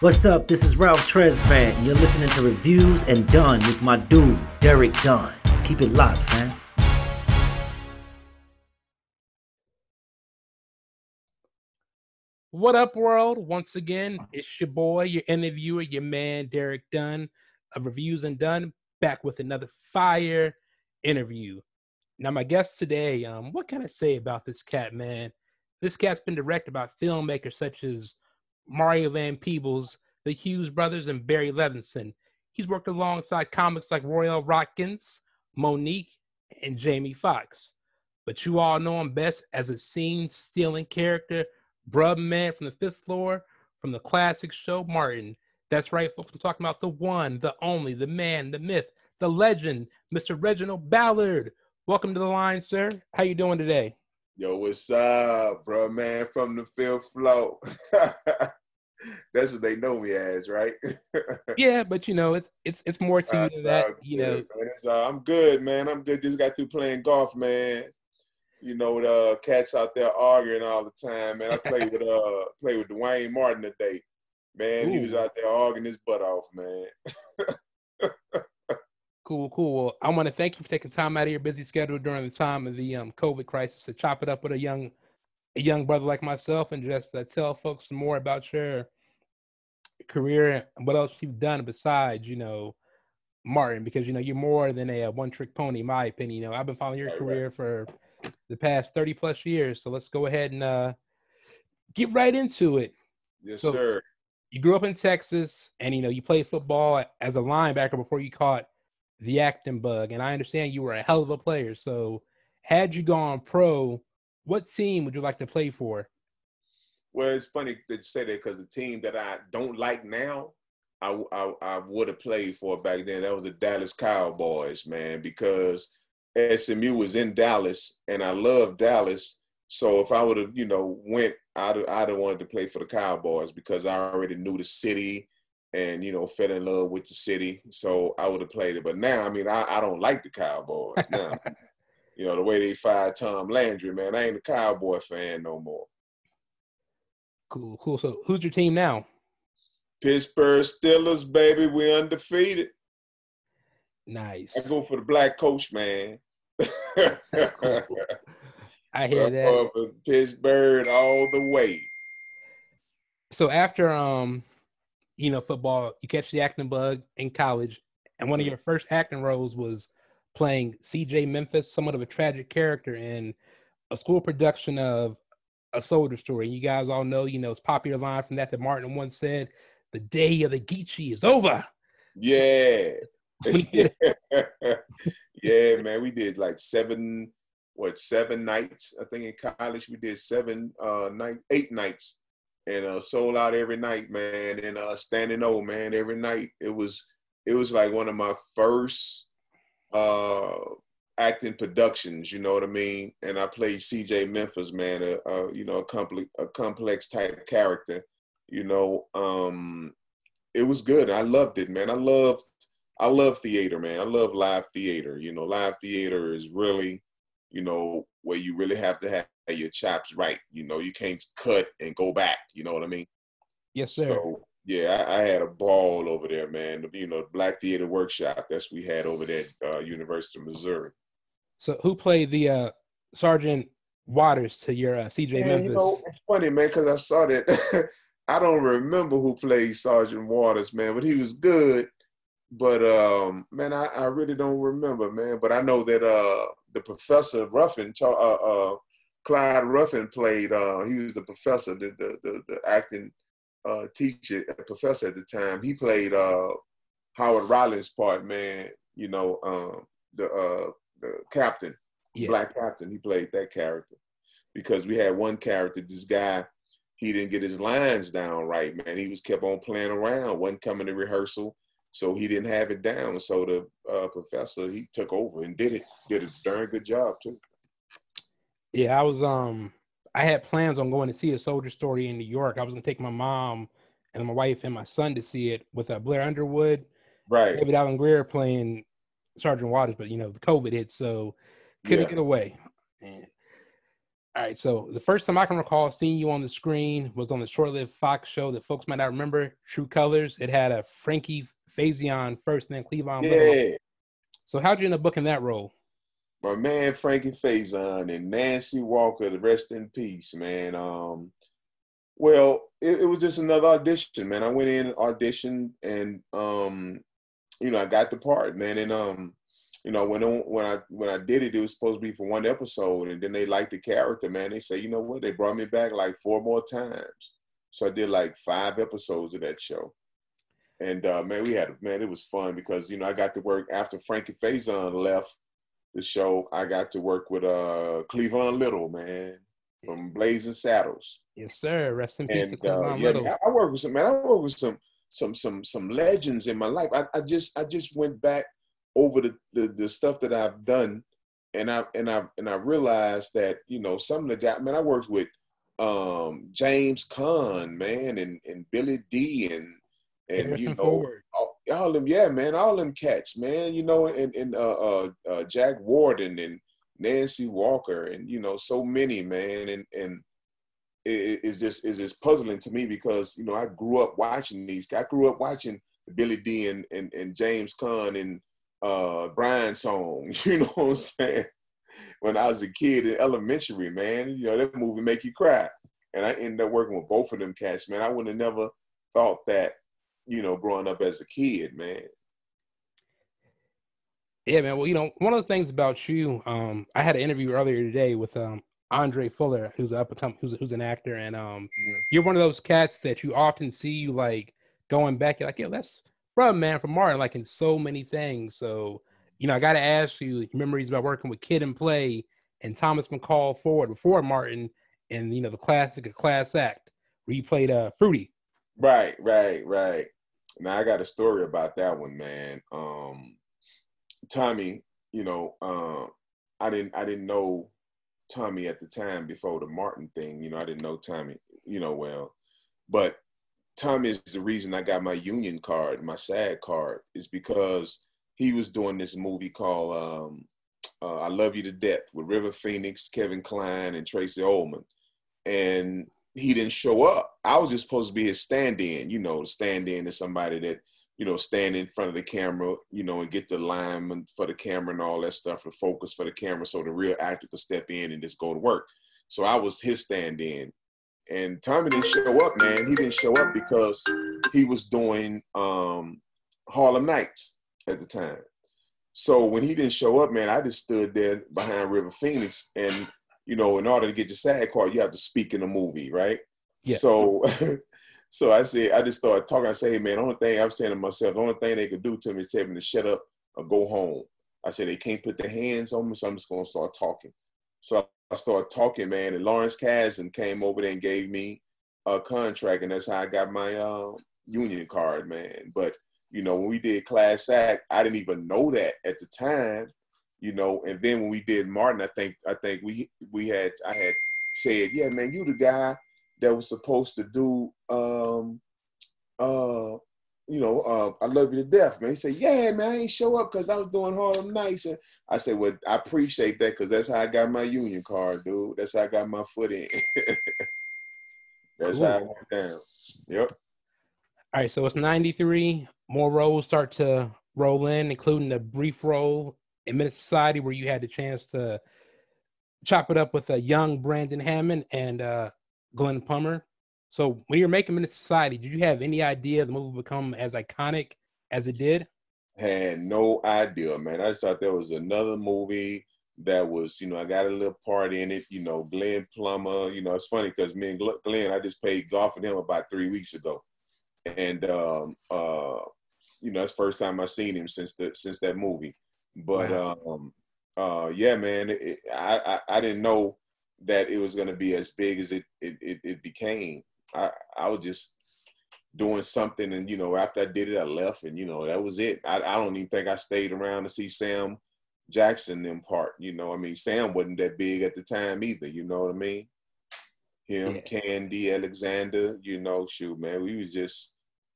What's up? This is Ralph Tresvant. You're listening to Reviews and Done with my dude, Derek Dunn. Keep it locked, fam. What up, world? Once again, it's your boy, your interviewer, your man, Derek Dunn of Reviews and Done, back with another fire interview. Now, my guest today, um, what can I say about this cat, man? This cat's been directed by filmmakers such as Mario Van Peebles, the Hughes brothers, and Barry Levinson. He's worked alongside comics like Royale Watkins, Mo'Nique, and Jamie Foxx. But you all know him best as a scene stealing character Bruh Man from the fifth floor from the classic show Martin. That's right, folks. I'm talking about the one, the only, the man, the myth, the legend, Mr. Reginald Ballard. Welcome to the line, sir. How you doing today? Yo, what's up, bro, man? From the fifth floor. That's what they know me as, right? yeah, but you know, it's it's it's more to you than that. You know, uh, I'm good, man. I'm good. Just got through playing golf, man you know, the cats out there arguing all the time, man. I played with uh played with Duane Martin today. Man, Ooh. he was out there arguing his butt off, man. Cool, cool. Well, I want to thank you for taking time out of your busy schedule during the time of the um, COVID crisis to chop it up with a young a young brother like myself and just uh, tell folks more about your career and what else you've done besides, you know, Martin, because you know you're more than a, a one trick pony, in my opinion. You know, I've been following your career for the past 30 plus years. So let's go ahead and uh, get right into it. Yes, so, sir. You grew up in Texas and you know you played football as a linebacker before you caught the acting bug. And I understand you were a hell of a player. So had you gone pro, what team would you like to play for? Well, it's funny to say that because the team that I don't like now, I, I, I would have played for back then. That was the Dallas Cowboys, man, because – SMU was in Dallas, and I love Dallas. So if I would have, you know, went, I'd I'd have wanted to play for the Cowboys because I already knew the city, and you know, fell in love with the city. So I would have played it. But now, I mean, I, I don't like the Cowboys now. you know, the way they fired Tom Landry, man, I ain't a Cowboy fan no more. Cool, cool. So who's your team now? Pittsburgh Steelers, baby. We undefeated. Nice. I go for the black coach, man. I hear that. Pittsburgh all the way. So after um, you know, football, you catch the acting bug in college, and one of your first acting roles was playing C.J. Memphis, somewhat of a tragic character in a school production of A Soldier Story. You guys all know, you know, it's popular line from that that Martin once said, "The day of the Geechee is over." Yeah. yeah, man, we did like seven, what seven nights? I think in college we did seven uh night, eight nights, and uh sold out every night, man. And uh standing O, man, every night. It was it was like one of my first uh acting productions, you know what I mean? And I played CJ Memphis, man, a, a you know a complex a complex type character, you know. Um, it was good. I loved it, man. I loved I love theater, man. I love live theater. You know, live theater is really, you know, where you really have to have your chops right. You know, you can't cut and go back. You know what I mean? Yes, sir. So, yeah, I, I had a ball over there, man. You know, Black Theater Workshop. That's we had over there at uh, University of Missouri. So, who played the uh, Sergeant Waters to your uh, CJ man, Memphis? You know, it's funny, man, because I saw that. I don't remember who played Sergeant Waters, man, but he was good but um, man, I, I really don't remember, man. But I know that uh, the professor Ruffin, uh, uh, Clyde Ruffin played. Uh, he was the professor, the the the, the acting uh, teacher, professor at the time. He played uh, Howard Rollins' part, man. You know, um, the uh, the captain, yeah. black captain. He played that character because we had one character. This guy, he didn't get his lines down right, man. He was kept on playing around, wasn't coming to rehearsal so he didn't have it down. So the uh, professor he took over and did it. Did a darn good job too. Yeah, I was um I had plans on going to see a soldier story in New York. I was gonna take my mom and my wife and my son to see it with uh, Blair Underwood, right? David Alan Grier playing Sergeant Waters, but you know the COVID hit, so couldn't yeah. get away. And All right, so the first time I can recall seeing you on the screen was on the short-lived Fox show that folks might not remember, True Colors. It had a Frankie Faison first, and then Cleavon. Yeah. Little. So how'd you end up booking that role? My man Frankie Faison and Nancy Walker, the rest in peace, man. Um, well, it, it was just another audition, man. I went in, auditioned, and um, you know, I got the part, man. And um, you know, when when I when I did it, it was supposed to be for one episode, and then they liked the character, man. They say, you know what? They brought me back like four more times, so I did like five episodes of that show. And uh, man, we had man, it was fun because you know I got to work after Frankie Faison left the show. I got to work with uh Cleavon Little, man, from Blazing Saddles. Yes, sir. Rest in peace And to uh, yeah, Little. I, I work with some man. I work with some some some some legends in my life. I, I just I just went back over the, the the stuff that I've done, and I and I and I realized that you know some of the guys. Man, I worked with um James Caan, man, and and Billy D, and and you know all, all them yeah, man, all them cats, man, you know, and and uh, uh, uh Jack Warden and Nancy Walker, and you know so many, man, and and it, it's just it's just puzzling to me because you know I grew up watching these. I grew up watching Billy D and and, and James Caan and uh Brian's Song. You know what I'm saying? When I was a kid in elementary, man, you know that movie make you cry, and I ended up working with both of them cats. Man, I would have never thought that, you know, growing up as a kid, man. Yeah, man. Well, you know, one of the things about you, um, I had an interview earlier today with um Andre Fuller, who's up and come, who's who's an actor, and um, you're one of those cats that you often see you like going back. You're like, yo, that's bro, man, from Martin, like in so many things. So, you know, I got to ask you memories about working with Kid and Play and Thomas Mikal Ford before Martin, and you know the classic, a class act where you played uh Fruity. Right, right, right. Now I got a story about that one, man. Um, Tommy, you know, um, I didn't, I didn't know Tommy at the time before the Martin thing. You know, I didn't know Tommy, you know, well, but Tommy is the reason I got my union card, my SAG card, is because he was doing this movie called um, uh, "I Love You to Death" with River Phoenix, Kevin Kline, and Tracey Ullman, and he didn't show up. I was just supposed to be his stand-in, you know, stand-in is somebody that, you know, stand in front of the camera, you know, and get the alignment for the camera and all that stuff, the focus for the camera, so the real actor could step in and just go to work. So I was his stand-in, and Tommy didn't show up, man. He didn't show up because he was doing um, Harlem Nights at the time. So when he didn't show up, man, I just stood there behind River Phoenix and you know, in order to get your SAG card, you have to speak in the movie, right? Yeah. So, so I said, I just started talking. I say, hey, man, the only thing I'm saying to myself, the only thing they could do to me is tell me to shut up or go home. I said, they can't put their hands on me, so I'm just going to start talking. So I started talking, man, and Lawrence Kasdan came over there and gave me a contract, and that's how I got my uh, union card, man. But, you know, when we did Class Act, I didn't even know that at the time you know. And then when we did Martin, I think I think we we had I had said, yeah, man, you the guy that was supposed to do, um, uh, you know, uh, I love you to death, man. He said, yeah, man, I ain't show up because I was doing Harlem Nights, and I said, well, I appreciate that because that's how I got my union card, dude. That's how I got my foot in. that's Cool. how I went down. Yep. All right, so it's 93. More roles start to roll in, including the brief role in Menace II Society where you had the chance to chop it up with a young Brandon Hammond and uh, Glenn Plummer. So when you're making Menace II Society, did you have any idea the movie would become as iconic as it did? had no idea, man. I just thought there was another movie that was, you know, I got a little part in it. You know, Glenn Plummer. You know, it's funny because me and Glenn, I just played golf with him about three weeks ago, and um, uh, you know, the first time I've seen him since the since that movie. But um, uh, yeah, man, it, I, I I didn't know that it was gonna be as big as it it it, it became. I I was just doing something and you know after i did it i left and you know that was it i, I don't even think i stayed around to see sam jackson them part you know i mean sam wasn't that big at the time either you know what i mean him Yeah. Khandi Alexander you know shoot man we was just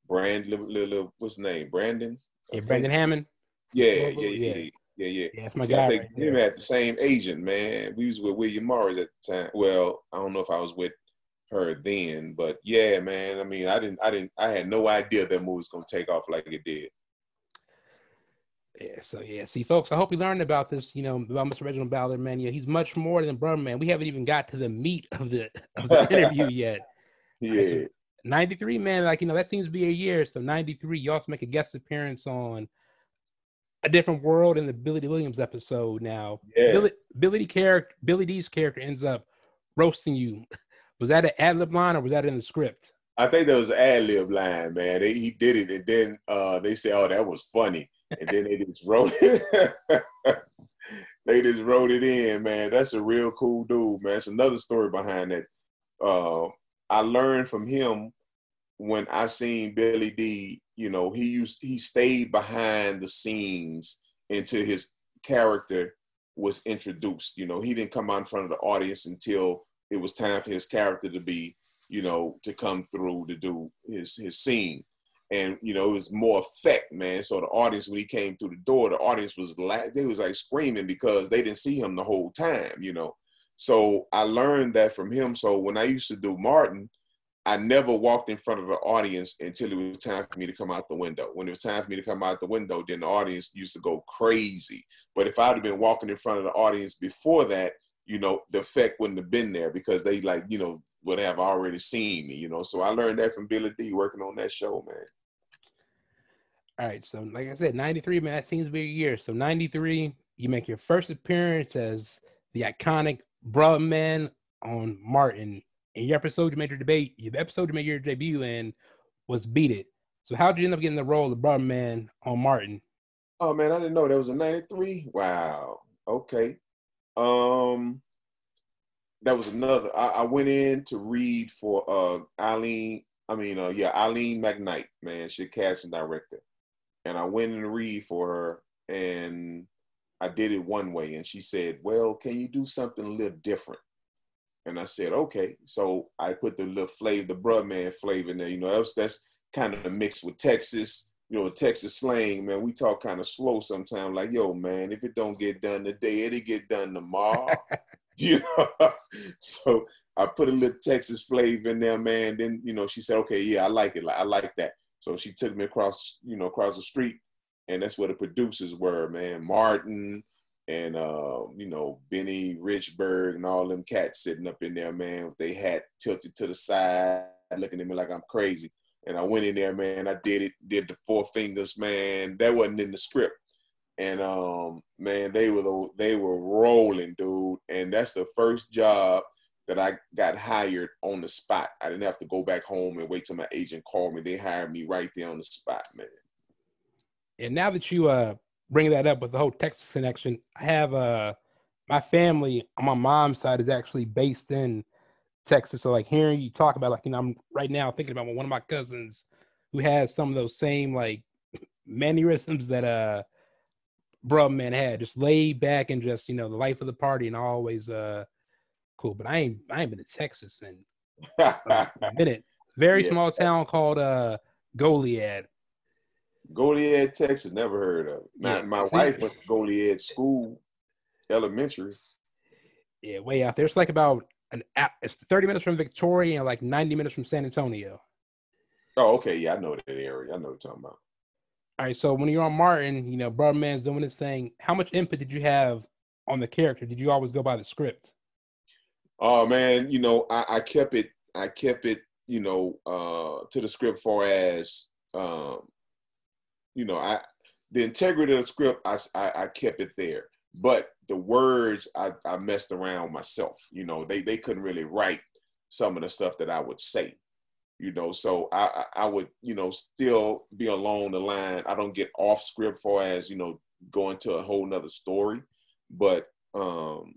brand little, little what's his name brandon Yeah. Brandon Hammond. Yeah yeah yeah. yeah Yeah, yeah. My guy. I think right him had the same agent, man. We was with William Morris at the time. Well, I don't know if I was with her then, but yeah, man. I mean, I didn't, I didn't, I had no idea that movie was gonna take off like it did. Yeah, so yeah, see, folks, I hope you learned about this. You know, about Mr. Reginald Ballard, man. Yeah, he's much more than Brother Man. We haven't even got to the meat of the of the interview yet. Yeah, 93, man, like you know, that seems to be a year. So 93, you also make a guest appearance on a different world in the Billy D. Williams episode. Now, yeah. Billy Billy D character Billy D's character ends up roasting you. Was that an ad lib line or was that in the script? I think that was an ad lib line, man. They, he did it, and then uh, they said, "Oh, that was funny," and then they just wrote it. they just wrote it in, man. That's a real cool dude, man. It's another story behind that. Uh, I learned from him when I seen Billy D. You know, he used he stayed behind the scenes until his character was introduced. You know, he didn't come out in front of the audience until it was time for his character to be you know, to come through to do his his scene. And you know, it was more effect, man. So the audience, when he came through the door, the audience was like they was like screaming because they didn't see him the whole time, you know. So I learned that from him. So when I used to do Martin, I never walked in front of the audience until it was time for me to come out the window. When it was time for me to come out the window, then the audience used to go crazy. But if I'd have been walking in front of the audience before that, you know, the effect wouldn't have been there because they like, you know, would have already seen me, you know. So I learned that from Billy D working on that show, man. All right, so like I said, 93, man, that seems to be a year. So 93, you make your first appearance as the iconic Brother Man on Martin. In your episode, you made your debate, your episode you made your debut in was Beat It. So how did you end up getting the role of Brother Man on Martin? Oh man, I didn't know that was a 93. Wow. Okay. Um that was another I, I went in to read for uh Eileen, I mean uh yeah, Eileen McKnight, man, she a casting director. And I went in to read for her and I did it one way and she said, Well, can you do something a little different? And I said, okay. So I put the little flavor, the Brother Man flavor in there. You know, that's that's kind of mixed with Texas, you know, Texas slang, man. We talk kind of slow sometimes, like, yo, man, if it don't get done today, it'll get done tomorrow. you know. so I put a little Texas flavor in there, man. Then, you know, she said, okay, yeah, I like it. I like that. So she took me across, you know, across the street, and that's where the producers were, man. Martin and uh, you know, Benny Richburg and all them cats sitting up in there, man, with their hat tilted to the side, looking at me like I'm crazy. And I went in there, man. I did it, did the four fingers, man. That wasn't in the script. And um, man, they were the, they were rolling, dude. And that's the first job that I got hired on the spot. I didn't have to go back home and wait till my agent called me. They hired me right there on the spot, man. And now that you uh bring that up with the whole Texas connection, I have uh my family on my mom's side is actually based in Texas. So like hearing you talk about like you know I'm right now thinking about one of my cousins who has some of those same like mannerisms that uh Brother Man had, just laid back and just you know the life of the party and always uh cool. But I ain't I ain't been to Texas in a minute. Very Yeah. small town called uh Goliad. Goliad, Texas, never heard of. it. My, Yeah. my wife went to Goliad School, elementary. Yeah, way out there. It's like about an app. It's 30 minutes from Victoria and like 90 minutes from San Antonio. Oh, okay, yeah, I know that area. I know what you're talking about. All right, so when you're on Martin, you know, Brother Man's doing his thing. How much input did you have on the character? Did you always go by the script? Oh man, you know, I, I kept it, I kept it, you know, uh, to the script for as, um, you know, I the integrity of the script, I I kept it there, but the words I, I messed around myself. You know, they they couldn't really write some of the stuff that I would say. You know, so I I I would you know still be along the line. I don't get off script for as you know going to a whole nother story, but um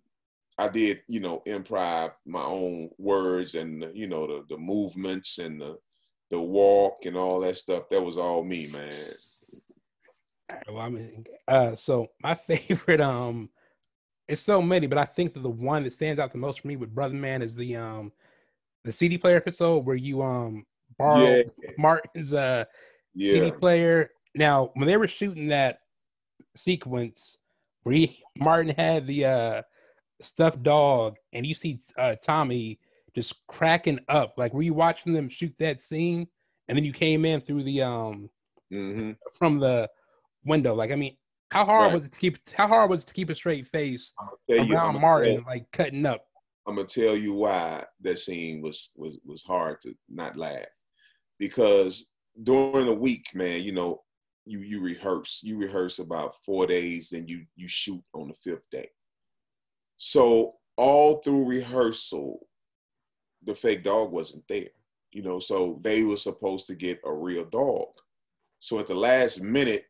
I did, you know, improv my own words and you know the the movements and the the walk and all that stuff. That was all me, man. Well, I mean, uh, so my favorite, um, it's so many, but I think that the one that stands out the most for me with Brother Man is the um, the CD player episode where you um borrow Yeah. Martin's uh Yeah, CD player. Now, when they were shooting that sequence, where he, Martin had the uh, stuffed dog, and you see uh, Tommy just cracking up. Like, were you watching them shoot that scene, and then you came in through the um hmm from the window? Like, I mean, how hard Right. was it to keep how hard was it to keep a straight face Tell you, Martin, tell- like cutting up? I'm gonna tell you why that scene was was was hard to not laugh because during the week, man, you know, you you rehearse, you rehearse about four days, and you you shoot on the fifth day. So all through rehearsal, the fake dog wasn't there, you know. So they were supposed to get a real dog. So at the last minute,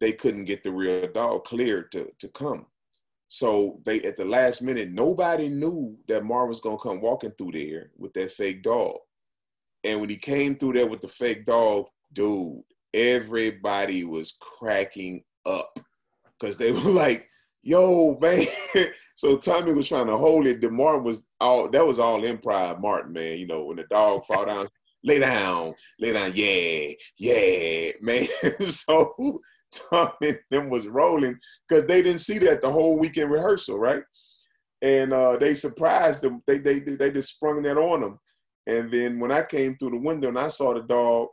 they couldn't get the real dog cleared to to come. So they at the last minute, nobody knew that Mar was gonna come walking through there with that fake dog. And when he came through there with the fake dog, dude, everybody was cracking up because they were like, "Yo, man!" so Tommy was trying to hold it. Demar was all that was all improv, Martin, man. You know, when the dog fall down, lay down, lay down, yeah, yeah, man. so Tommy and them was rolling because they didn't see that the whole weekend rehearsal, right? And uh, they surprised them. They they they just sprung that on them. And then when I came through the window and I saw the dog,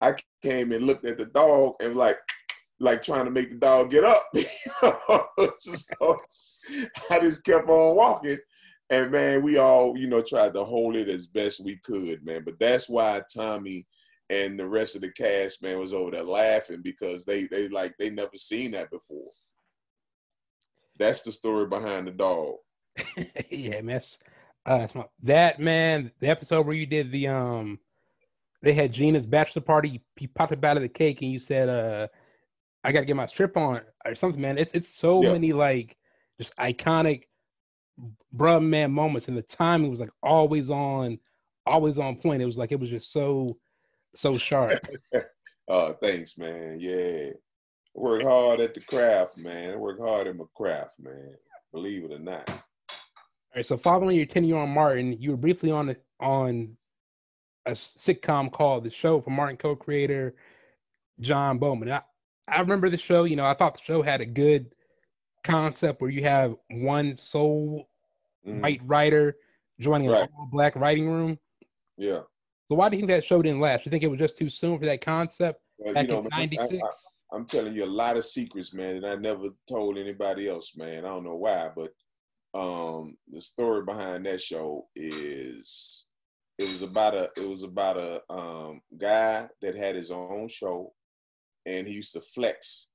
I came and looked at the dog and like, like trying to make the dog get up. so I just kept on walking. And man, we all, you know, tried to hold it as best we could, man. But that's why Tommy and the rest of the cast, man, was over there laughing because they they like they never seen that before. That's the story behind the dog. yeah, man. Uh, that man, the episode where you did the um, they had Gina's bachelor party. You popped up out of the cake and you said, "Uh, I got to get my strip on or something." Man, it's it's so Yeah. many like just iconic, bruh man moments, and the timing was like always on, always on point. It was like it was just so so sharp. Uh, thanks, man. Yeah, work hard at the craft, man. Work hard at my craft, man. Believe it or not. All right, so following your tenure on Martin, you were briefly on the- on a sitcom called The Show for Martin co-creator John Bowman. I, I remember the show. You know, I thought the show had a good concept where you have one sole Mhm. white writer joining Right. an all-black writing room. Yeah. So why do you think that show didn't last? You think it was just too soon for that concept Well, back you know, in I- '96? I, am telling you a lot of secrets, man, that I never told anybody else, man. I don't know why, but um, the story behind that show is it was about a it was about a um, guy that had his own show, and he used to flex,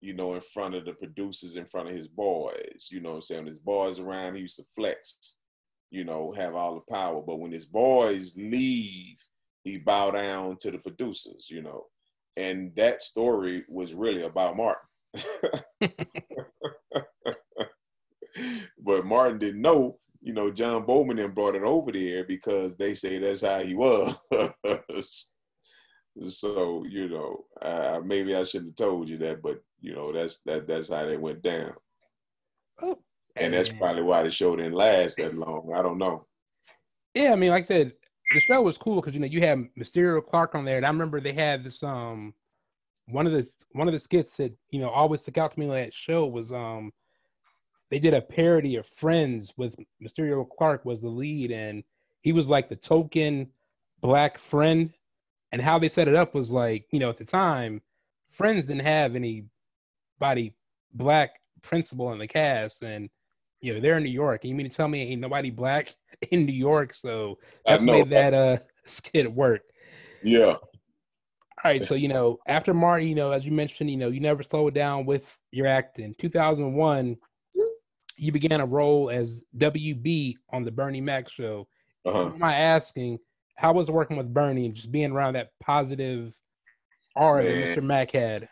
you know, in front of the producers, in front of his boys. You know, what I'm saying his boys around, he used to flex, you know, have all the power. But when his boys leave, he bow down to the producers, you know and that story was really about Martin. but Martin didn't know, you know, John Bowman then brought it over there because they say that's how he was. so, you know, uh, maybe I shouldn't have told you that, but you know, that's that that's how they went down. Oh, And that's probably why the show didn't last that long. I don't know. Yeah, I mean, like I said, the show was cool because you know you had Mystro Clark on there, and I remember they had this um one of the one of the skits that you know always stuck out to me on that show was um they did a parody of Friends with Mystro Clark was the lead, and he was like the token black friend, and how they set it up was like you know at the time Friends didn't have anybody black principal in the cast, and you know they're in New York, and you mean to tell me ain't nobody black in New York, so that's made that uh skit work. Yeah. All right, so you know, after Marty, you know, as you mentioned, you know, you never slowed down with your acting. 2001, you began a role as WB on the Bernie Mac show. Uh-huh. Am I asking, how was working with Bernie and just being around that positive aura Man. that Mr. Mac had?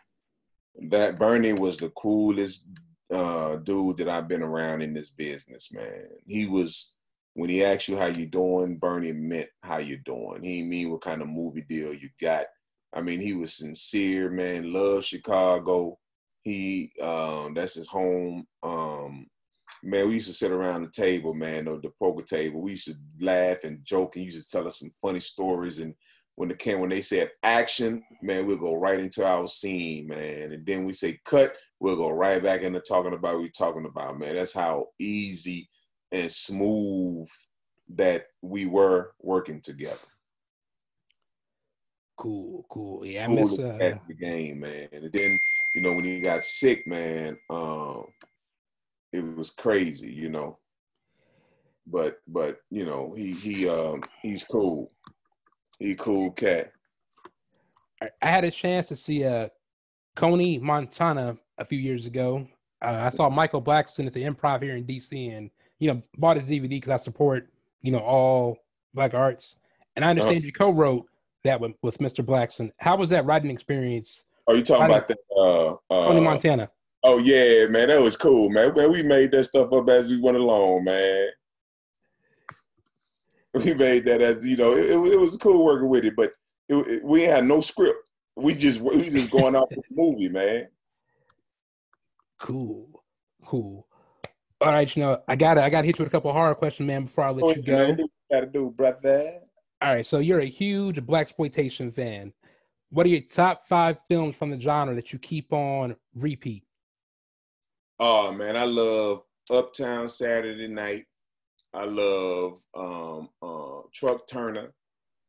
that Bernie was the coolest uh, dude that I've been around in this business, man. He was when he asked you how you doing, Bernie meant how you doing. He mean what kind of movie deal you got. I mean, he was sincere, man. Love Chicago. He um, that's his home. Um, man, we used to sit around the table, man, or the poker table. We used to laugh and joke, and he used to tell us some funny stories. And when the cam when they said action, man, we'll go right into our scene, man. And then we say cut, we'll go right back into talking about what we're talking about, man. That's how easy and smooth that we were working together. Cool, cool. Yeah, I Cool miss. Uh, catch the game, man. And then, you know, when he got sick, man, um, it was crazy, you know. But but you know, he he um he's cool. He cool cat. I I had a chance to see uh, Coney, Montana, a few years ago. Uh, I saw Michael Blackson at the Improv here in DC, and you know, bought his DVD because I support you know all black arts. And I understand you co-wrote that with, with Mr. Blackson. How was that writing experience? Are you talking about that uh uh Montana. Oh yeah, man, that was cool, man. Man, we made that stuff up as we went along, man. We made that as you know, it, it, it was cool working with it, but it, we had no script. We just we just going off the movie, man. Cool, cool. All right, you know, I gotta I gotta hit you with a couple hard questions, man, before I let you go. you gotta do, brother? All right, so you're a huge black exploitation fan. What are your top five films from the genre that you keep on repeat? Oh man, I love Uptown Saturday Night. I love um, uh, Truck Turner.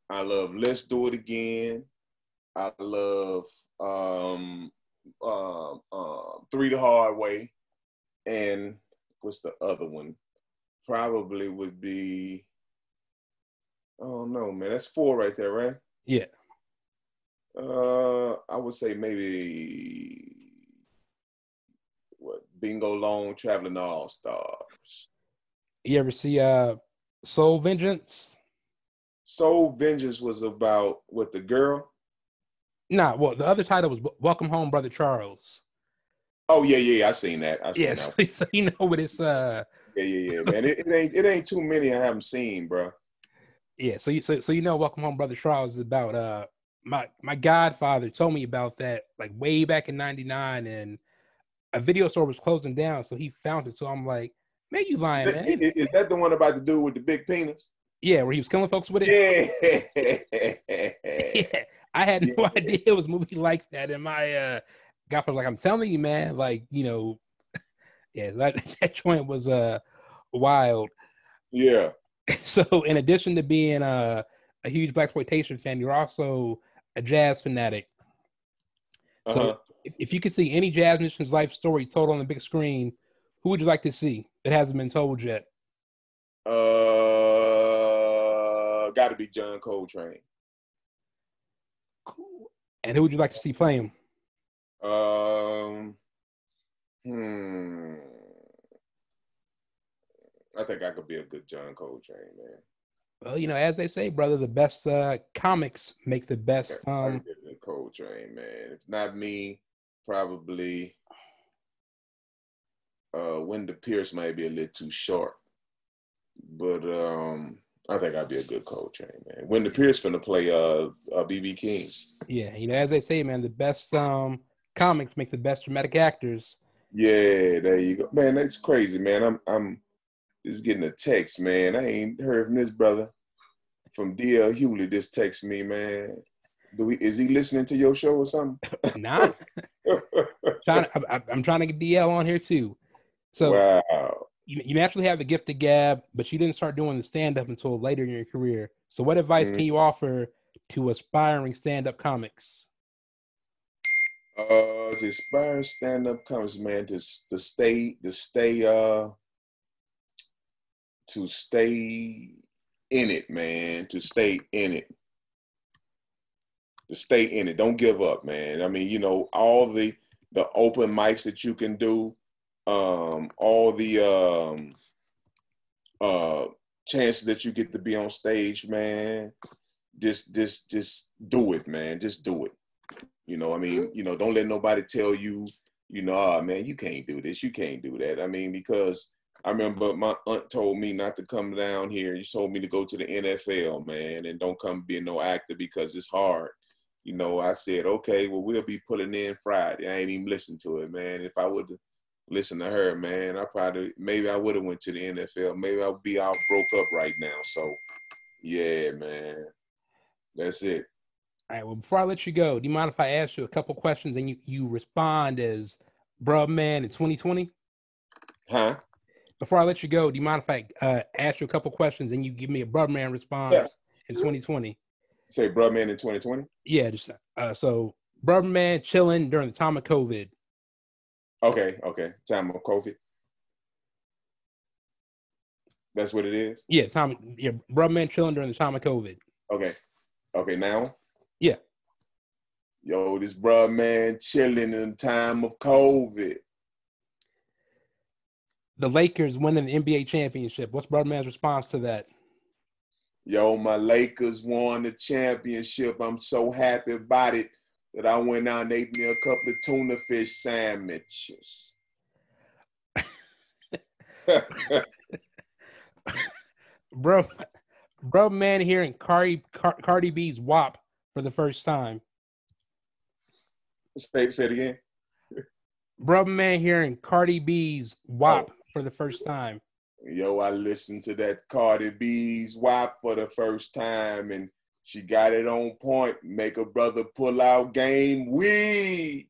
I love Let's Do It Again. I love um, uh, uh, Three the Hard Way. And what's the other one? Probably would be. Oh no, man, that's four right there, right? Yeah. Uh, I would say maybe what Bingo Long Traveling All Stars. You ever see uh Soul Vengeance? Soul Vengeance was about what the girl. Nah, well, the other title was Welcome Home, Brother Charles. Oh yeah, yeah, I seen that. I seen Yeah, that. so you know what it's uh Yeah, yeah, yeah, man. It, it ain't it ain't too many I haven't seen, bro. yeah, so you so, so you know Welcome Home, Brother Charles is about uh my my godfather told me about that like way back in '99, and a video store was closing down, so he found it. So I'm like, man, you lying, man? Is, is that the one about the dude with the big penis? Yeah, where he was killing folks with it. Yeah. yeah, I had no Yeah. idea it was a movie like that. And my uh, godfather was like, I'm telling you, man, like, you know, yeah, that, that joint was uh, wild. yeah. So, in addition to being uh, a huge black exploitation fan, you're also a jazz fanatic. Uh-huh. So, if, if you could see any jazz musician's life story told on the big screen, who would you like to see that hasn't been told yet? Uh, got to be John Coltrane. And who would you like to see play him? Um, hmm. I think I could be a good John Coltrane, man. Well, you know, as they say, brother, the best uh, comics make the best. Um, could be a good Coltrane, man. If not me, probably uh Wendell Pierce might be a little too short. But um I think I'd be a good Coltrane, man. Wendell Pierce finna play uh, uh BB King. yeah, you know, as they say, man, the best um, comics make the best dramatic actors. Yeah, there you go. Man, that's crazy, man. I'm I'm just getting a text, man. I ain't heard from this brother. From DL Hughley just text me, man. Do we, is he listening to your show or something? Nah, trying to, I, I'm trying to get DL on here too. So wow. You, you naturally have the gift of gab, but you didn't start doing the stand up until later in your career. So, what advice Mhm. can you offer to aspiring stand up comics? Uh, to inspire stand-up comics, man, to to stay, to stay, uh, to stay in it, man, to stay in it, to stay in it. Don't give up, man. I mean, you know, all the the open mics that you can do, um, all the um, uh, chances that you get to be on stage, man. Just, just, just do it, man. Just do it. You know, I mean, you know, don't let nobody tell you, you know, oh man, you can't do this, you can't do that. I mean, because I remember my aunt told me not to come down here. She told me to go to the NFL, man, and don't come being no actor because it's hard. You know, I said, okay, well, we'll be pulling in Friday. I ain't even listened to it, man. If I would listen to her, man, I probably maybe I would have went to the NFL. Maybe I'll be all broke up right now. So, yeah, man, that's it. All right. Well, before I let you go, do you mind if I ask you a couple questions and you, you respond as Bruh Man in 2020? Huh? Before I let you go, do you mind if I uh, ask you a couple questions and you give me a Bruh Man response Yeah. in 2020? Say Bruh Man in 2020? Yeah, just uh, so Bruh Man chilling during the time of COVID. Okay, okay. Time of COVID. That's what it is? Yeah, time. Yeah, Bruh Man chilling during the time of COVID. Okay. Okay, now? Yeah. Yo, this bruh man chilling in the time of COVID. The Lakers winning the NBA championship. What's Bruh Man's response to that? Yo, my Lakers won the championship. I'm so happy about it that I went out and ate me a couple of tuna fish sandwiches. Bro, bro, Man hearing Cardi Car- Cardi B's WAP for the first time. say, say it again. bro, Man hearing Cardi B's WAP oh. for the first time. Yo, I listened to that Cardi B's WAP for the first time and she got it on point. Make a brother pull out game week.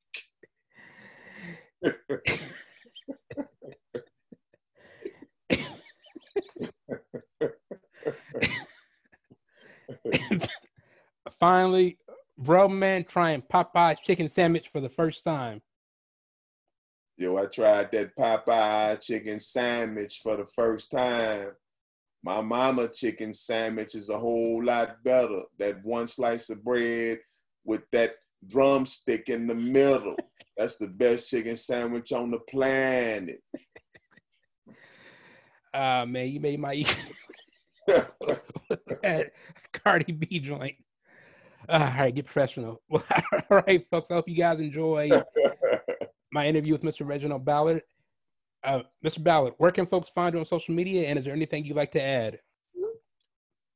Finally, Bruh Man trying Popeye's chicken sandwich for the first time. Yo, I tried that Popeye chicken sandwich for the first time. My mama chicken sandwich is a whole lot better. That one slice of bread with that drumstick in the middle. That's the best chicken sandwich on the planet. Ah man, you made my that Cardi B joint. all right, get professional. All right, folks. I hope you guys enjoy my interview with Mr. Reginald Ballard. Uh, Mr. Ballard, where can folks find you on social media? And is there anything you'd like to add?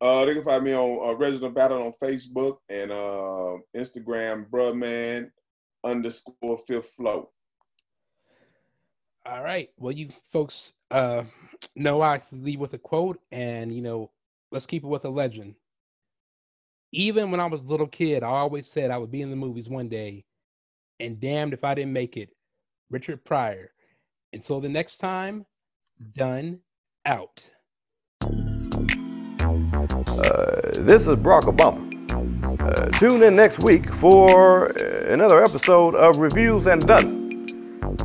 Uh, they can find me on uh, Reginald Ballard on Facebook and uh, Instagram, Brudman underscore fifth float. All right. Well, you folks uh, know I leave with a quote, and you know, let's keep it with a legend. Even when I was a little kid, I always said I would be in the movies one day, and damned if I didn't make it. Richard Pryor. Until the next time, done out. Uh, this is Barack Obama. Uh, tune in next week for uh, another episode of Reviews and Done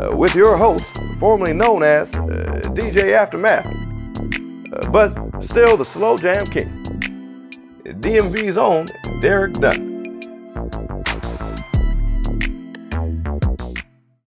uh, with your host, formerly known as uh, DJ Aftermath, uh, but still the Slow Jam King, DMV's own Derek Dunn.